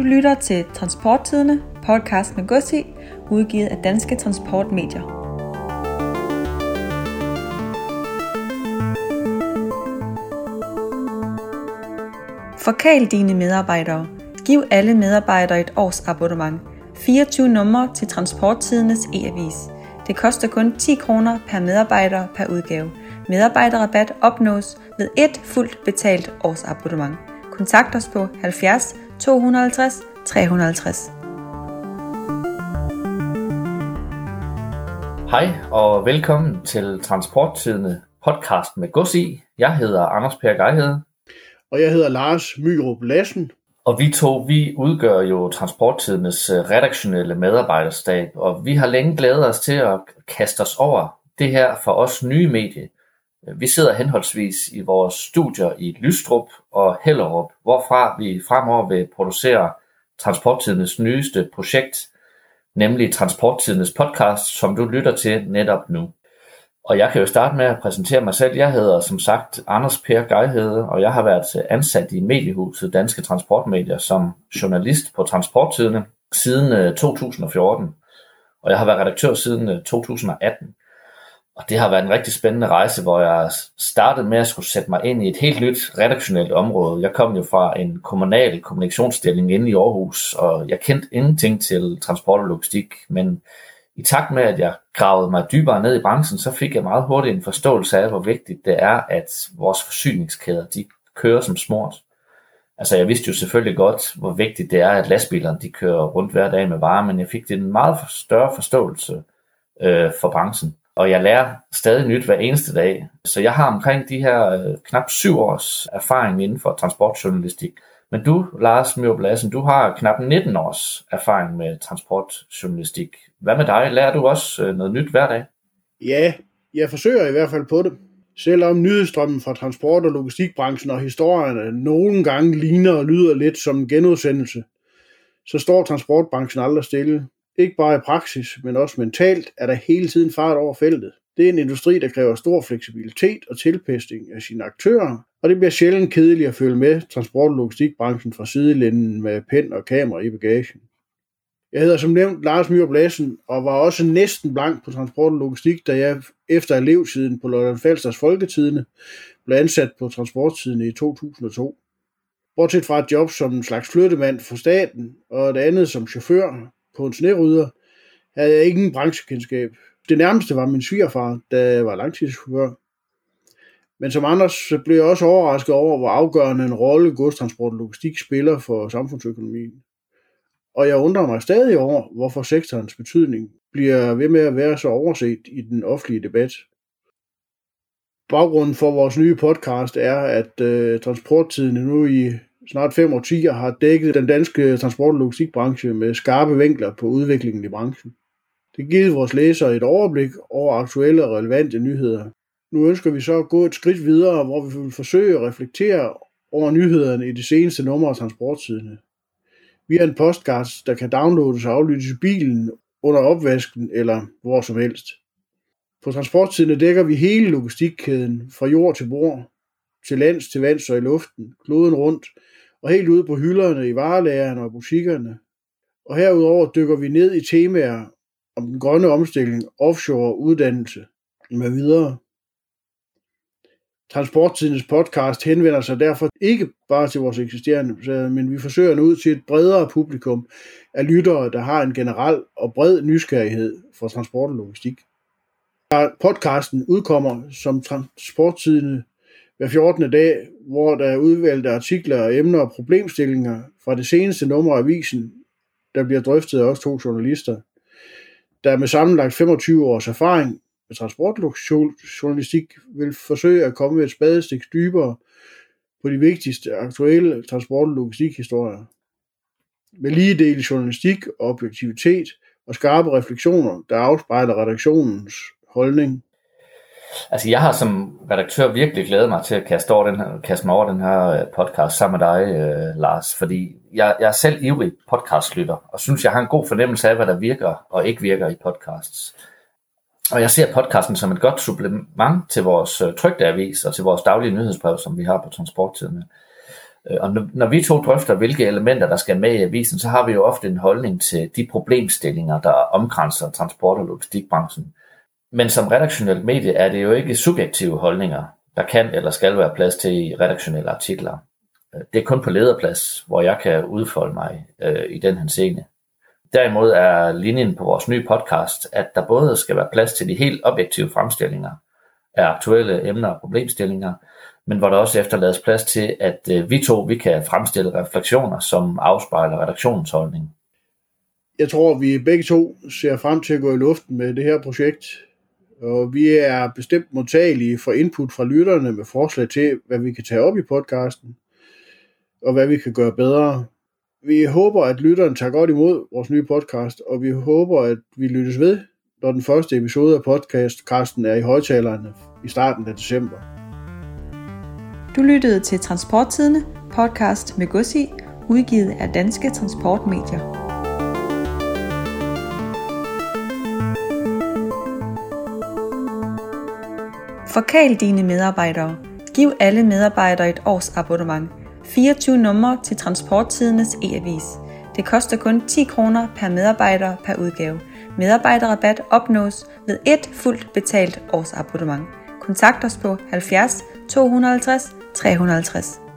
Du lytter til Transporttidene, podcast med Gussi, udgivet af Danske Transportmedier. Forkæl dine medarbejdere. Giv alle medarbejdere et års abonnement. 24 numre til Transporttidenes e-avis. Det koster kun 10 kroner per medarbejder per udgave. Medarbejderrabat opnås ved et fuldt betalt årsabonnement. Kontakt os på 70 250 350. Hej og velkommen til Transporttidene podcast med gods i. Jeg hedder Anders Per Geihede. Og jeg hedder Lars Myrup Lassen. Og vi to, vi udgør jo Transporttidenes redaktionelle medarbejderstab, og vi har længe glædet os til at kaste os over det her for os nye medie. Vi sidder henholdsvis i vores studier i Lystrup og Hellerup, hvorfra vi fremover vil producere Transporttidens nyeste projekt, nemlig Transporttidens podcast, som du lytter til netop nu. Og jeg kan jo starte med at præsentere mig selv. Jeg hedder som sagt Anders Per Geihede, og jeg har været ansat i mediehuset Danske Transportmedier som journalist på Transporttidene siden øh, 2014. Og jeg har været redaktør siden øh, 2018. Og det har været en rigtig spændende rejse, hvor jeg startede med at skulle sætte mig ind i et helt nyt redaktionelt område. Jeg kom jo fra en kommunal kommunikationsstilling inde i Aarhus, og jeg kendte ingenting til transport og logistik, men i takt med, at jeg gravede mig dybere ned i branchen, så fik jeg meget hurtigt en forståelse af, hvor vigtigt det er, at vores forsyningskæder de kører som smort. Altså jeg vidste jo selvfølgelig godt, hvor vigtigt det er, at lastbilerne de kører rundt hver dag med varer, men jeg fik en meget større forståelse øh, for branchen. Og jeg lærer stadig nyt hver eneste dag. Så jeg har omkring de her øh, knap syv års erfaring inden for transportjournalistik. Men du, Lars Mjøb Lassen, du har knap 19 års erfaring med transportjournalistik. Hvad med dig? Lærer du også øh, noget nyt hver dag? Ja, jeg forsøger i hvert fald på det. Selvom nyhedsstrømmen fra transport- og logistikbranchen og historierne nogle gange ligner og lyder lidt som en genudsendelse, så står transportbranchen aldrig stille. Ikke bare i praksis, men også mentalt er der hele tiden fart over feltet. Det er en industri, der kræver stor fleksibilitet og tilpasning af sine aktører, og det bliver sjældent kedeligt at følge med transport- og logistikbranchen fra sidelænden med pen og kamera i bagagen. Jeg hedder som nævnt Lars Myrup Lassen, og var også næsten blank på transport og logistik, da jeg efter elevtiden på Lolland Falsters Folketidene blev ansat på transporttiden i 2002. Bortset fra et job som en slags flyttemand for staten, og et andet som chauffør på en snerydder, havde jeg ingen branchekendskab. Det nærmeste var min svigerfar, der var langtidschauffør. Men som andre så blev jeg også overrasket over, hvor afgørende en rolle godstransport og logistik spiller for samfundsøkonomien. Og jeg undrer mig stadig over, hvorfor sektorens betydning bliver ved med at være så overset i den offentlige debat. Baggrunden for vores nye podcast er, at øh, transporttiden nu i snart fem årtier har dækket den danske transport- og logistikbranche med skarpe vinkler på udviklingen i branchen. Det har givet vores læsere et overblik over aktuelle og relevante nyheder. Nu ønsker vi så at gå et skridt videre, hvor vi vil forsøge at reflektere over nyhederne i det seneste nummer af transporttidene. Vi er en podcast, der kan downloades og aflyttes i bilen, under opvasken eller hvor som helst. På transporttidene dækker vi hele logistikkæden fra jord til bord, til lands, til vands og i luften, kloden rundt, og helt ude på hylderne i varelagerne og butikkerne. Og herudover dykker vi ned i temaer om den grønne omstilling, offshore uddannelse med videre. Transporttidens podcast henvender sig derfor ikke bare til vores eksisterende, men vi forsøger nu ud til et bredere publikum af lyttere, der har en generel og bred nysgerrighed for transport og logistik. Podcasten udkommer som transporttidene hver 14. dag, hvor der er udvalgte artikler og emner og problemstillinger fra det seneste nummer af avisen, der bliver drøftet af os to journalister, der med sammenlagt 25 års erfaring med transportjournalistik vil forsøge at komme et spadestik dybere på de vigtigste aktuelle transport- og logistikhistorier. Med lige del journalistik og objektivitet og skarpe refleksioner, der afspejler redaktionens holdning Altså, jeg har som redaktør virkelig glædet mig til at kaste, over den her, kaste mig over den her øh, podcast sammen med dig, øh, Lars, fordi jeg, jeg er selv ivrig podcastlytter, og synes, jeg har en god fornemmelse af, hvad der virker og ikke virker i podcasts. Og jeg ser podcasten som et godt supplement til vores øh, trygte avis og til vores daglige nyhedsbrev, som vi har på transporttiden. Øh, og når vi to drøfter, hvilke elementer, der skal med i avisen, så har vi jo ofte en holdning til de problemstillinger, der omkranser transport- og logistikbranchen. Men som redaktionelt medie er det jo ikke subjektive holdninger, der kan eller skal være plads til i redaktionelle artikler. Øh, det er kun på lederplads, hvor jeg kan udfolde mig øh, i den henseende. Derimod er linjen på vores nye podcast, at der både skal være plads til de helt objektive fremstillinger af aktuelle emner og problemstillinger, men hvor der også efterlades plads til, at øh, vi to vi kan fremstille refleksioner, som afspejler redaktionens holdning. Jeg tror, vi begge to ser frem til at gå i luften med det her projekt, og vi er bestemt modtagelige for input fra lytterne med forslag til, hvad vi kan tage op i podcasten, og hvad vi kan gøre bedre. Vi håber, at lytteren tager godt imod vores nye podcast, og vi håber, at vi lyttes ved, når den første episode af podcasten er i højtalerne i starten af december. Du lyttede til Transporttidene, podcast med Gussi, udgivet af Danske Transportmedier. Forkæl dine medarbejdere. Giv alle medarbejdere et års abonnement. 24 numre til Transporttidens e-avis. Det koster kun 10 kroner per medarbejder per udgave. Medarbejderrabat opnås ved et fuldt betalt årsabonnement. Kontakt os på 70 250 350.